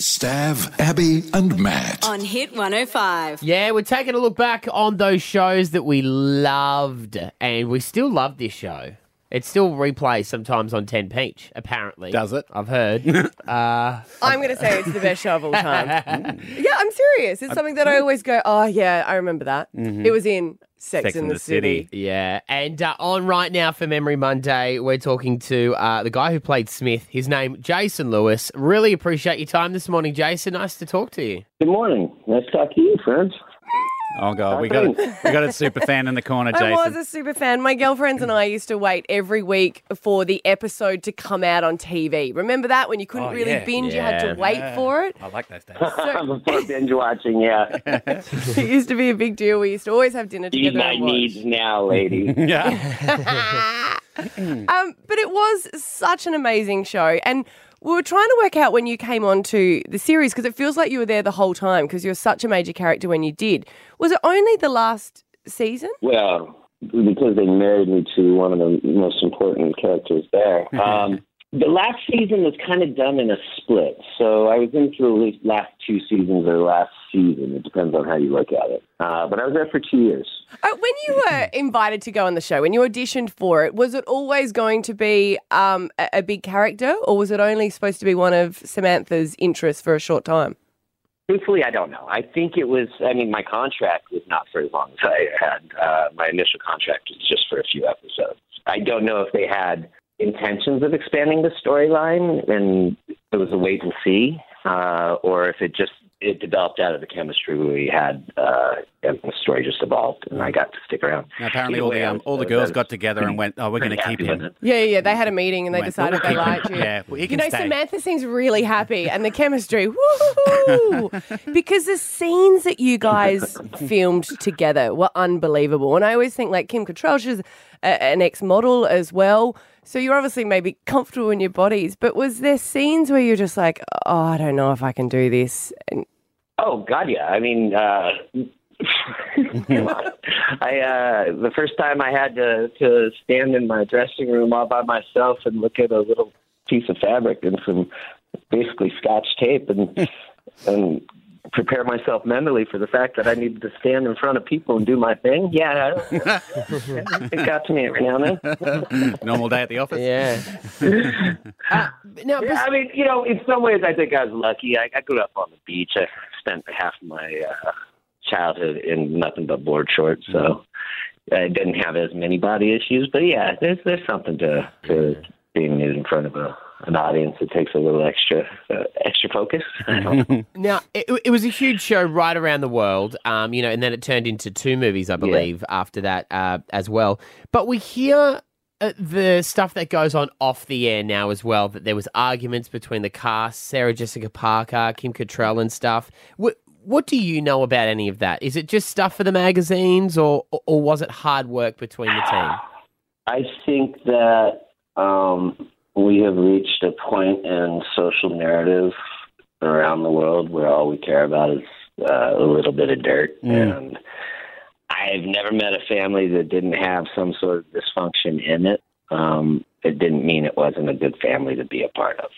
Stav, Abby, and Matt. on Hit 105. Yeah, we're taking a look back on those shows that we loved, and we still love this show. It still replays sometimes on 10 Peach, apparently. Does it? I've heard. uh, I'm going to say it's the best show of all time. yeah, I'm serious. It's something that I always go, oh, yeah, I remember that. It was in Sex, Sex in and the, the City. City. yeah, and uh, on right now for Memory Monday, we're talking to uh, the guy who played Smith. His name, Jason Lewis. Really appreciate your time this morning, Jason. Nice to talk to you. Good morning. Nice to talk to you, friends. Oh god, we got a, we got a super fan in the corner, I was a super fan. My girlfriends and I used to wait every week for the episode to come out on TV. Remember that when you couldn't Oh, really yeah. binge, you had Yeah. to wait for it? I like those days. Before binge watching, yeah. It used to be a big deal. We used to always have dinner Need together. my and watch. needs now, lady. yeah. Um, but it was such an amazing show. And we were trying to work out when you came on to the series because it feels like you were there the whole time because you were such a major character when you did. Was it only the last season? well, because they married me to one of the most important characters there. Um, the last season was kind of done in a split. So I was in for the last two seasons or last season. It depends on how you look at it. Uh, but I was there for two years. Uh, when you were invited to go on the show, when you auditioned for it, was it always going to be um, a, a big character or was it only supposed to be one of Samantha's interests for a short time? Truthfully, I don't know. I think it was. I mean, my contract was not for as long as I had. Uh, my initial contract was just for a few episodes. I don't know if they had intentions of expanding the storyline, and it was a wait and see, uh, or if it just it developed out of the chemistry we had, uh, and the story just evolved, and I got to stick around. Now, apparently, Either all way, the um, all the girls got together and went, "Oh, we're going to keep happy him." it. Yeah, yeah, they had a meeting and they Went, decided "We'll they liked you. Yeah, well, he You know, stay. Samantha seems really happy, and the chemistry, woo! because the scenes that you guys filmed together were unbelievable. And I always think, like Kim Cattrall, she's a, an ex-model as well, so you're obviously maybe comfortable in your bodies. But was there scenes where you're just like, oh, I don't know if I can do this? And Oh God, yeah. I mean, uh. I uh, the first time I had to to stand in my dressing room all by myself and look at a little piece of fabric and some basically scotch tape and and prepare myself mentally for the fact that I needed to stand in front of people and do my thing. Yeah, I- it got to me every now and then. Normal day at the office. Yeah. uh, now, Yeah, I mean, you know, in some ways, I think I was lucky. I, I grew up on the beach. I spent half of my uh, childhood in nothing but board shorts, so I didn't have as many body issues. But yeah, there's there's something to to being in front of a an audience that takes a little extra uh, extra focus. I don't know. Now, it, it was a huge show right around the world, um, you know, and then it turned into two movies, I believe, after that uh, as well. But we hear uh, the stuff that goes on off the air now as well, that there was arguments between the cast, Sarah Jessica Parker, Kim Cattrall and stuff. What, what do you know about any of that? Is it just stuff for the magazines or, or was it hard work between the team? I think that um, we have reached a point in social narrative around the world where all we care about is uh, a little bit of dirt. And I've never met a family that didn't have some sort of dysfunction in it. Um, it didn't mean it wasn't a good family to be a part of.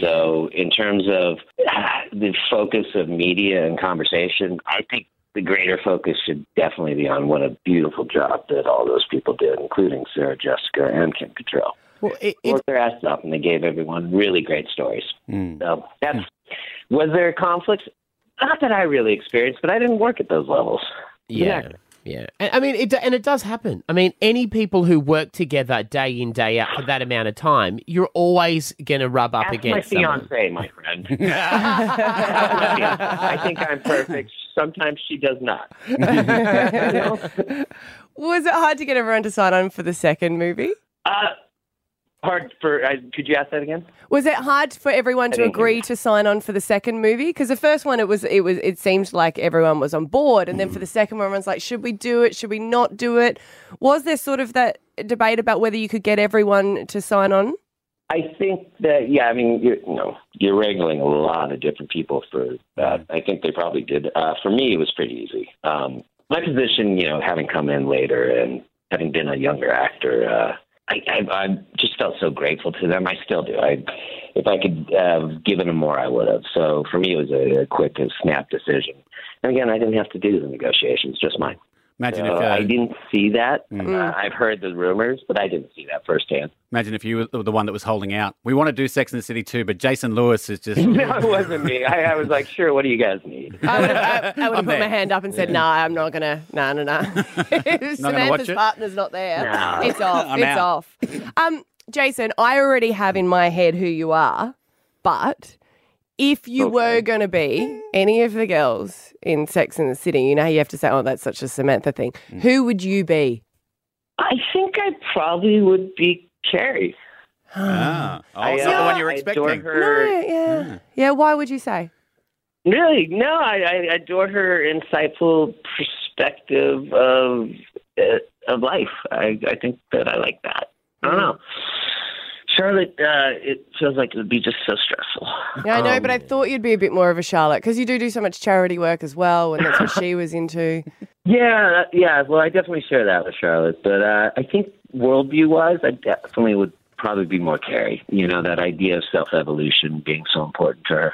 So, in terms of ah, the focus of media and conversation, I think the greater focus should definitely be on what a beautiful job that all those people did, including Sarah Jessica and Kim Cattrall. Well, it, They it, worked their ass off, and they gave everyone really great stories. So that's was there conflicts? Not that I really experienced, but I didn't work at those levels. Yeah. Yeah. Yeah. And, I mean, it, and it does happen. I mean, any people who work together day in, day out for that amount of time, you're always going to rub up Ask my against someone. fiance, my friend. I think I'm perfect. Sometimes she does not. was it hard to get everyone to sign on for the second movie? Uh, hard for. Uh, could you ask that again? Was it hard for everyone to agree to sign on for the second movie? Because the first one, it was, it was, it seemed like everyone was on board, and then for the second one, everyone's like, should we do it? Should we not do it? Was there sort of that debate about whether you could get everyone to sign on? I think that yeah, I mean you, you know you're wrangling a lot of different people for that. I think they probably did. Uh, for me, it was pretty easy. Um, my position, you know, having come in later and having been a younger actor, uh, I, I, I just felt so grateful to them. I still do. I, if I could have given them more, I would have. So for me, it was a, a quick and snap decision. And again, I didn't have to do the negotiations, just mine. Imagine So if uh, I didn't see that. Mm. Uh, I've heard the rumors, but I didn't see that firsthand. imagine if you were the one that was holding out. We want to do Sex in the City too, but Jason Lewis is just no, it wasn't me. I, I was like, sure. What do you guys need? I would have, I, I would have put there. my hand up and said, "No, I'm not gonna. No, no, no. If gonna Samantha's partner's not there. No. It's off. I'm it's out. off." Um, Jason, I already have in my head who you are, but if you Okay. were going to be any of the girls in Sex in the City, you know you have to say, "Oh, that's such a Samantha thing." Mm. Who would you be? I think I probably would be Carrie. ah, oh, I, is that the uh, one you were I expecting? her. No, yeah, yeah. Why would you say? Really? No, I, I adore her insightful perspective of uh, of life. I, I think that I like that. I don't know. Charlotte, uh, it feels like it would be just so stressful. Yeah, I know, Um, but I thought you'd be a bit more of a Charlotte because you do do so much charity work as well, and that's what she was into. Yeah, yeah. Well, I definitely share that with Charlotte, but uh, I think worldview wise, I definitely would probably be more Carrie. You know, that idea of self evolution being so important to her.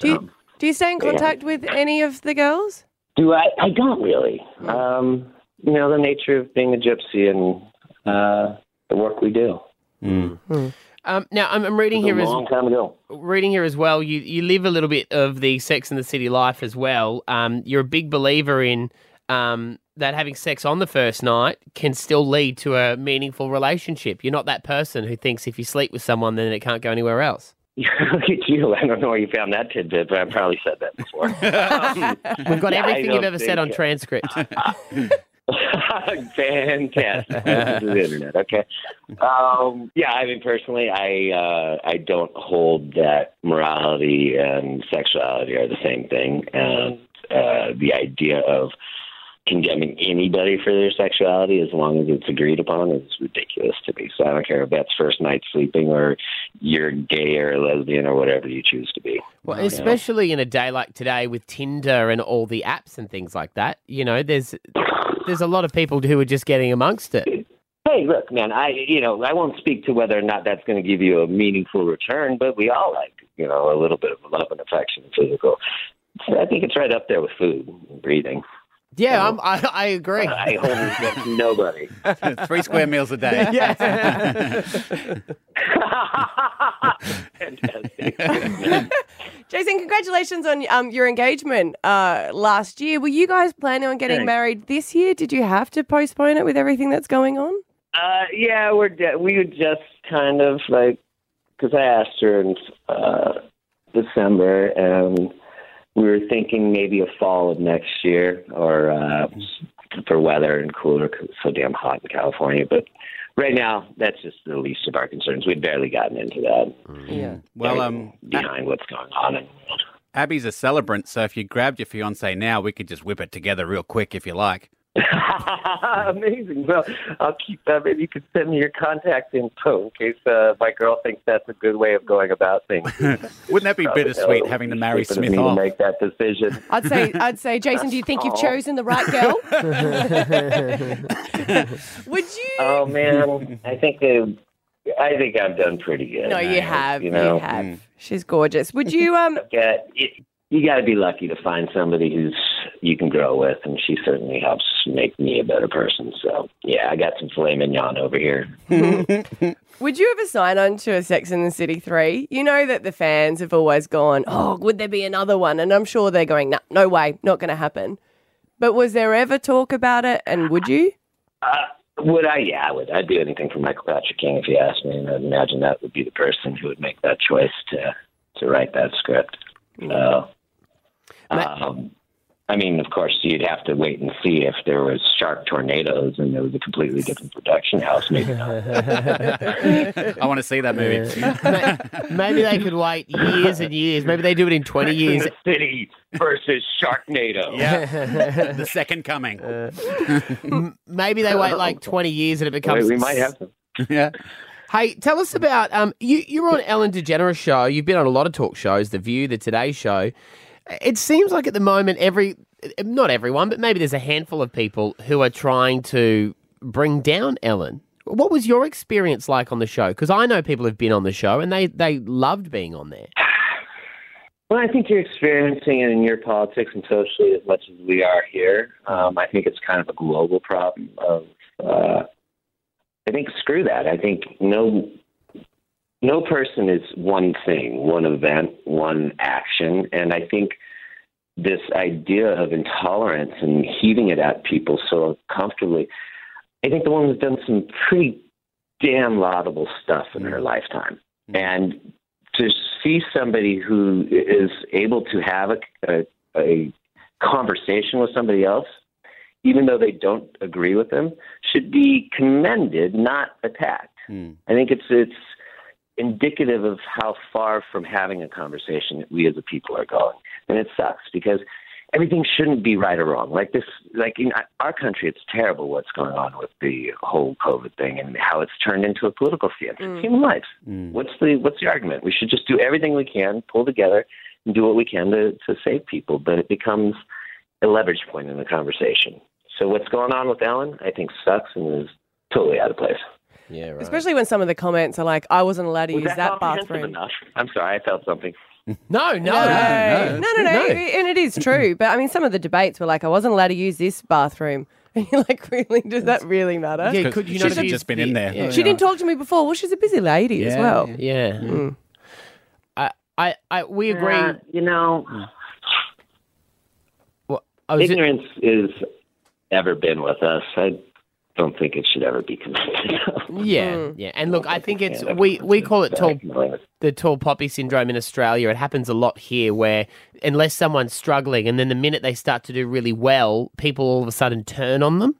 Do you, do you stay in contact with any of the girls? Do I? I don't really. Um, you know, the nature of being a gypsy and uh, the work we do. Um, now I'm, I'm reading It was here a as long time ago. reading here as well. You you live a little bit of the Sex and the City life as well. Um, you're a big believer in um, that having sex on the first night can still lead to a meaningful relationship. You're not that person who thinks if you sleep with someone, then it can't go anywhere else. Look at you. I don't know where you found that tidbit, but I've probably said that before. We've got Yeah, everything you've ever said think on it- transcript. Fantastic. this is the internet. Okay. Um, yeah, I mean, personally, I uh, I don't hold that morality and sexuality are the same thing, and uh, the idea of condemning anybody for their sexuality as long as it's agreed upon is ridiculous to me. So I don't care if that's first night sleeping or you're gay or lesbian or whatever you choose to be. Well, especially in a day like today with Tinder and all the apps and things like that. You know, there's there's a lot of people who are just getting amongst it. Hey, look, man, I you know I won't speak to whether or not that's going to give you a meaningful return, but we all like you know a little bit of love and affection, and physical. So I think it's right up there with food and breathing. Yeah, I'm, I, I agree. I hold against nobody. Three square meals a day. Fantastic. Jason, congratulations on um, your engagement uh, last year. Were you guys planning on getting Thanks. married this year? Did you have to postpone it with everything that's going on? Uh, yeah, we're de- we were just kind of like because I asked her in uh, December, and we were thinking maybe a fall of next year or uh, for weather and cooler 'cause it's so damn hot in California. But right now, that's just the least of our concerns. We'd barely gotten into that. Yeah. Well, um, behind what's going on in the world. Abby's a celebrant, so if you grabbed your fiance now, we could just whip it together real quick if you like. Amazing. Well, I'll keep that. Maybe you could send me your contact info in case uh, my girl thinks that's a good way of going about things. Wouldn't that be Probably bittersweet having to marry stupid Smith me to off? make that decision. I'd say, I'd say, Jason, do you think you've chosen the right girl? Would you? Oh man, I think they, I think I've done pretty good. no, you I- have. You You, know, have. She's gorgeous. Would you? Um. Yeah, it, you got to be lucky to find somebody who's you can grow with, and she certainly helps make me a better person. So yeah, I got some filet mignon over here. Would you ever sign on to a Sex in the City 3? You know that the fans have always gone, oh, would there be another one? And I'm sure they're going, no, no way, not going to happen. But was there ever talk about it? And would you? Uh, would I? Yeah, I would. I'd do anything for Michael Patrick King if you asked me. And I'd imagine that would be the person who would make that choice to to write that script. So, um, I mean, of course, you'd have to wait and see if there was shark tornadoes and there was a completely different production house. Maybe not. I want to see that movie. Maybe they could wait years and years. Maybe they do it in 20 years. the City versus Sharknado. Yeah, the second coming. Maybe they wait like 20 years and it becomes. we might have some. yeah, Hey, tell us about um. You you were on Ellen DeGeneres show. You've been on a lot of talk shows, The View, The Today Show. It seems like at the moment, every not everyone, but maybe there's a handful of people who are trying to bring down Ellen. What was your experience like on the show? Because I know people have been on the show and they they loved being on there. Well, I think you're experiencing it in your politics and socially as much as we are here. Um, I think it's kind of a global problem of. Uh, I think screw that. I think no no person is one thing, one event, one action, and I think this idea of intolerance and heaving it at people so comfortably. I think the woman has done some pretty damn laudable stuff in her mm-hmm. lifetime, mm-hmm. and to see somebody who is able to have a, a, a conversation with somebody else, even though they don't agree with them, should be commended, not attacked. Hmm. I think it's it's indicative of how far from having a conversation that we as a people are going, and it sucks because everything shouldn't be right or wrong. Like this, like in our country, it's terrible what's going on with the whole COVID thing and how it's turned into a political stance. It's mm. human life. Mm. What's the what's the argument? We should just do everything we can, pull together, and do what we can to to save people. But it becomes a leverage point in the conversation. So what's going on with Ellen, I think, sucks and is totally out of place. Yeah, right. Especially when some of the comments are like, I wasn't allowed to Was use that comprehensive bathroom. enough? I'm sorry, I felt something. no, no, No, no, no, no, and it is true. But I mean, some of the debates were like, I wasn't allowed to use this bathroom. And you're like, really? Does that really matter? Yeah, could you She's not have just been the- in there. Yeah. She didn't talk to me before. Well, she's a busy lady as well. Yeah. Mm. I, I, I, we agree. Uh, you know, Well, ignorance is ever been with us. I don't think it should ever be considered. yeah, mm-hmm. yeah. And look, I think it's we we call it tall the tall poppy syndrome in Australia. It happens a lot here, where unless someone's struggling, and then the minute they start to do really well, people all of a sudden turn on them.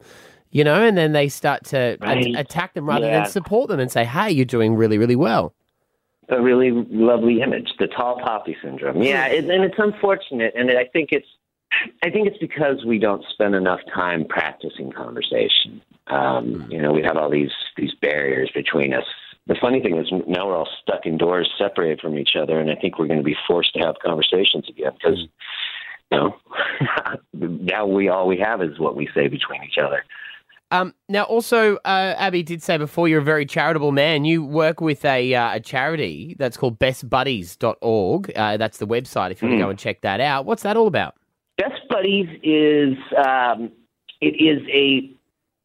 You know, and then they start to a- Right. attack them rather Yeah. than support them and say, "Hey, you're doing really, really well." a really lovely image, the tall poppy syndrome. Yeah, hmm. it, and it's unfortunate, and I think it's, I think it's because we don't spend enough time practicing conversation. Um, you know, we have all these these barriers between us. The funny thing is now we're all stuck indoors, separated from each other, and I think we're going to be forced to have conversations again because, you know, now we all we have is what we say between each other. Um, now, also, uh, Abby did say before you're a very charitable man. You work with a, uh, a charity that's called bestbuddies.org. Uh, that's the website if you want to go and check that out. What's that all about? Best Buddies is um, it is a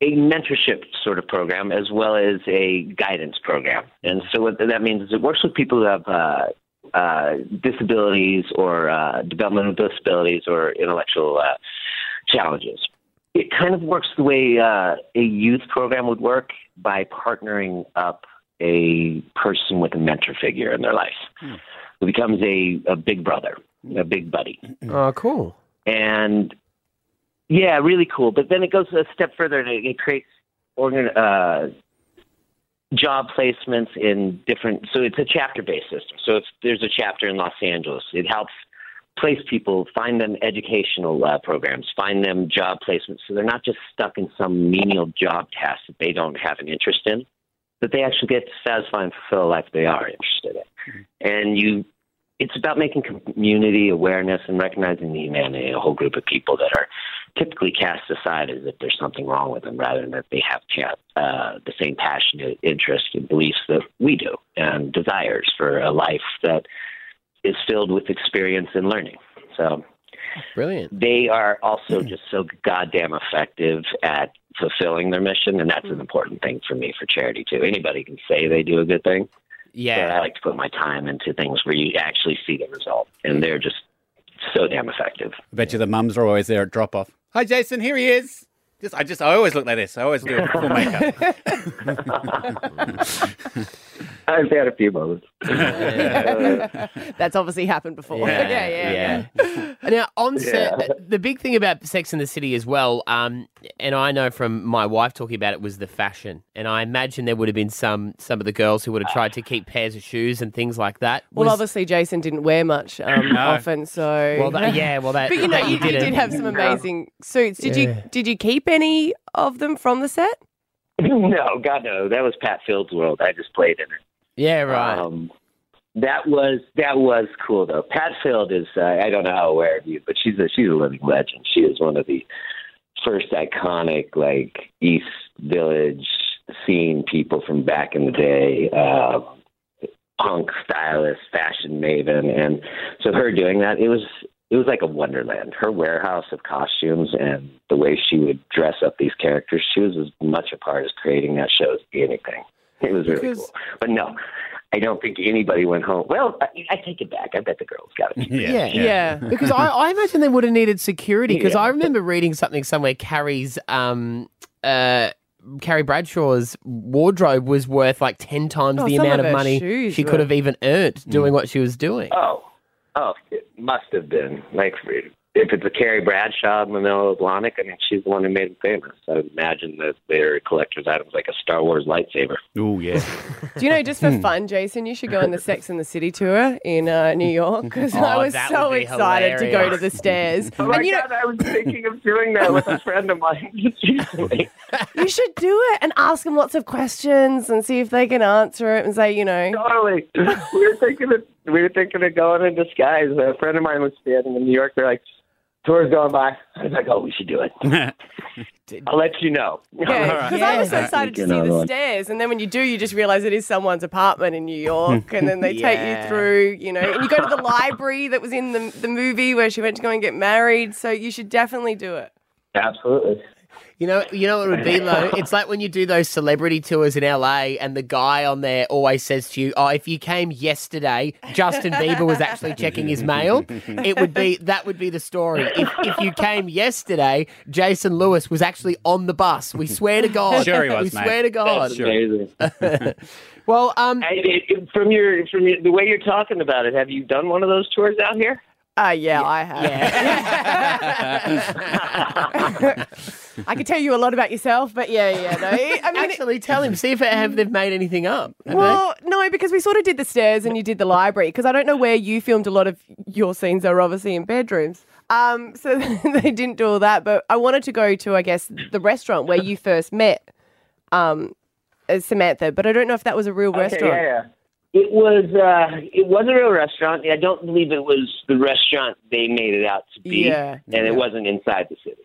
a mentorship sort of program as well as a guidance program, and so what that means is it works with people who have uh, uh, disabilities or uh, developmental disabilities or intellectual uh, challenges. It kind of works the way uh, a youth program would work by partnering up a person with a mentor figure in their life, who becomes a, a big brother, a big buddy Oh, cool. and yeah, really cool. But then it goes a step further and it, it creates organ, uh, job placements in different. So it's a chapter-based system. So if there's a chapter in Los Angeles, it helps place people, find them educational uh, programs, find them job placements, so they're not just stuck in some menial job task that they don't have an interest in, but they actually get to satisfy and fulfill a life they are interested in. And you it's about making community awareness and recognizing the humanity of a whole group of people that are typically cast aside as if there's something wrong with them, rather than that they have uh, the same passionate interests and beliefs that we do and desires for a life that is filled with experience and learning. So Brilliant. they are also just so goddamn effective at fulfilling their mission, and that's an important thing for me for charity too. Anybody can say they do a good thing, but I like to put my time into things where you actually see the result, and they're just so damn effective. I bet you the mums are always there at drop off. Hi, Jason. Here he is. Just, I just, I always look like this. I always do a full makeup. I've had a few moments. That's obviously happened before. Yeah, yeah, yeah. Now, on set, the big thing about Sex in the City as well, um, and I know from my wife talking about it, was the fashion. And I imagine there would have been some some of the girls who would have tried to keep pairs of shoes and things like that. Well, obviously Jason didn't wear much um, often, so well, that, yeah, well, that, But you know, that you, you didn't. have some amazing suits. Did you Yeah. did you keep any of them from the set? no, God no, that was Pat Field's world. I just played in it. Yeah, right. Um, that was that was cool though. Pat Field is uh, I don't know how aware of you, but she's a she's a living legend. She is one of the first iconic like East Village seeing people from back in the day, uh, punk stylist, fashion maven, and so her doing that, it was it was like a wonderland. Her warehouse of costumes and the way she would dress up these characters, she was as much a part as creating that show as anything. It was really Because- cool. But no, I don't think anybody went home. Well, I, I take it back. I bet the girls got it. Yeah. Yeah. because I, I imagine they would have needed security. Because Yeah. I remember reading something somewhere. Carrie's um uh. Carrie Bradshaw's wardrobe was worth like ten times Oh, the amount of of money she could have even earned doing what she was doing. Oh, oh, it must have been like if it's a Carrie Bradshaw, Manolo Blahnik. I mean, she's the one who made it famous. I would imagine that they're collector's items like a Star Wars lightsaber. Oh yeah. Do you know, just Hmm. for fun, Jason, you should go on the Sex and the City tour in uh, New York because I Oh, was so would be excited to go to the stairs. Oh my and you know, God, I was thinking of doing that with a friend of mine just you should do it and ask them lots of questions and see if they can answer it and say, you know, Totally. We were thinking of we were thinking of going in disguise. A friend of mine was standing in New York. They're like, "Tour's going by." I was like, "Oh, we should do it." I'll let you know. Yeah, because I was so excited to see the like- stairs, and then when you do, you just realize it is someone's apartment in New York, and then they take you through, you know, and you go to the library that was in the the movie where she went to go and get married. So you should definitely do it. Absolutely. You know, you know what it would be though. It's like when you do those celebrity tours in LA, and the guy on there always says to you, "Oh, if you came yesterday, Justin Bieber was actually checking his mail." It would be that would be the story. If if you came yesterday, Jason Lewis was actually on the bus. We swear to God. Sure he was, We mate. swear to God. That's amazing. Well, um, Hey, it- it- from your from your, the way you're talking about it, have you done one of those tours out here? Uh, yeah, I have. I could tell you a lot about yourself, but yeah, yeah, no. I mean, actually, tell him. See if have they've made anything up. Have they? Well, no, because we sort of did the stairs and you did the library. Because I don't know where you filmed a lot of your scenes are obviously in bedrooms. Um, so they didn't do all that. But I wanted to go to, I guess, the restaurant where you first met um, uh, Samantha. But I don't know if that was a real restaurant. yeah, yeah. It was uh, it was a real restaurant. I don't believe it was the restaurant they made it out to be. Yeah, and it wasn't inside the city.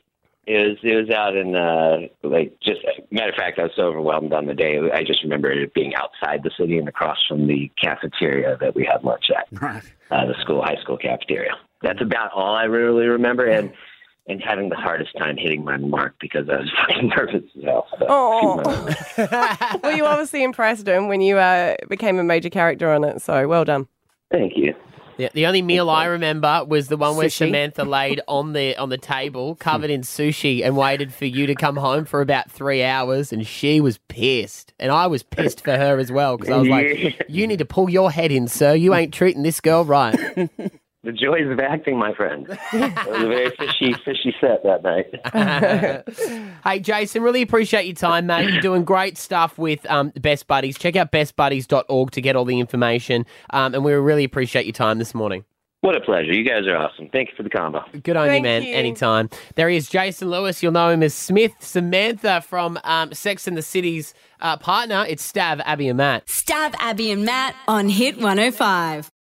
It was it was out in uh, like just matter of fact, I was so overwhelmed on the day. I just remember it being outside the city and across from the cafeteria that we had lunch at, Right. uh, the school high school cafeteria. That's about all I really remember, and and having the hardest time hitting my mark because I was fucking nervous as hell. So, Oh. well, you obviously impressed him when you uh, became a major character on it. So well done. Thank you. Yeah, the only meal I remember was the one where Sushi. Samantha laid on the on the table, covered in sushi, and waited for you to come home for about three hours. And she was pissed, and I was pissed for her as well because I was Yeah. like, "You need to pull your head in, sir. You ain't treating this girl right." The joys of acting, my friend. it was a very fishy, fishy set that night. hey, Jason, really appreciate your time, mate. You're doing great stuff with um, Best Buddies. Check out bestbuddies.org to get all the information. Um, and we really appreciate your time this morning. What a pleasure. You guys are awesome. Thank you for the combo. Good on you, man. you. Anytime. There he is, Jason Lewis. You'll know him as Smith Samantha from um, Sex and the City's uh, partner. It's Stav, Abby, and Matt. Stav Abby and Matt on Hit 105.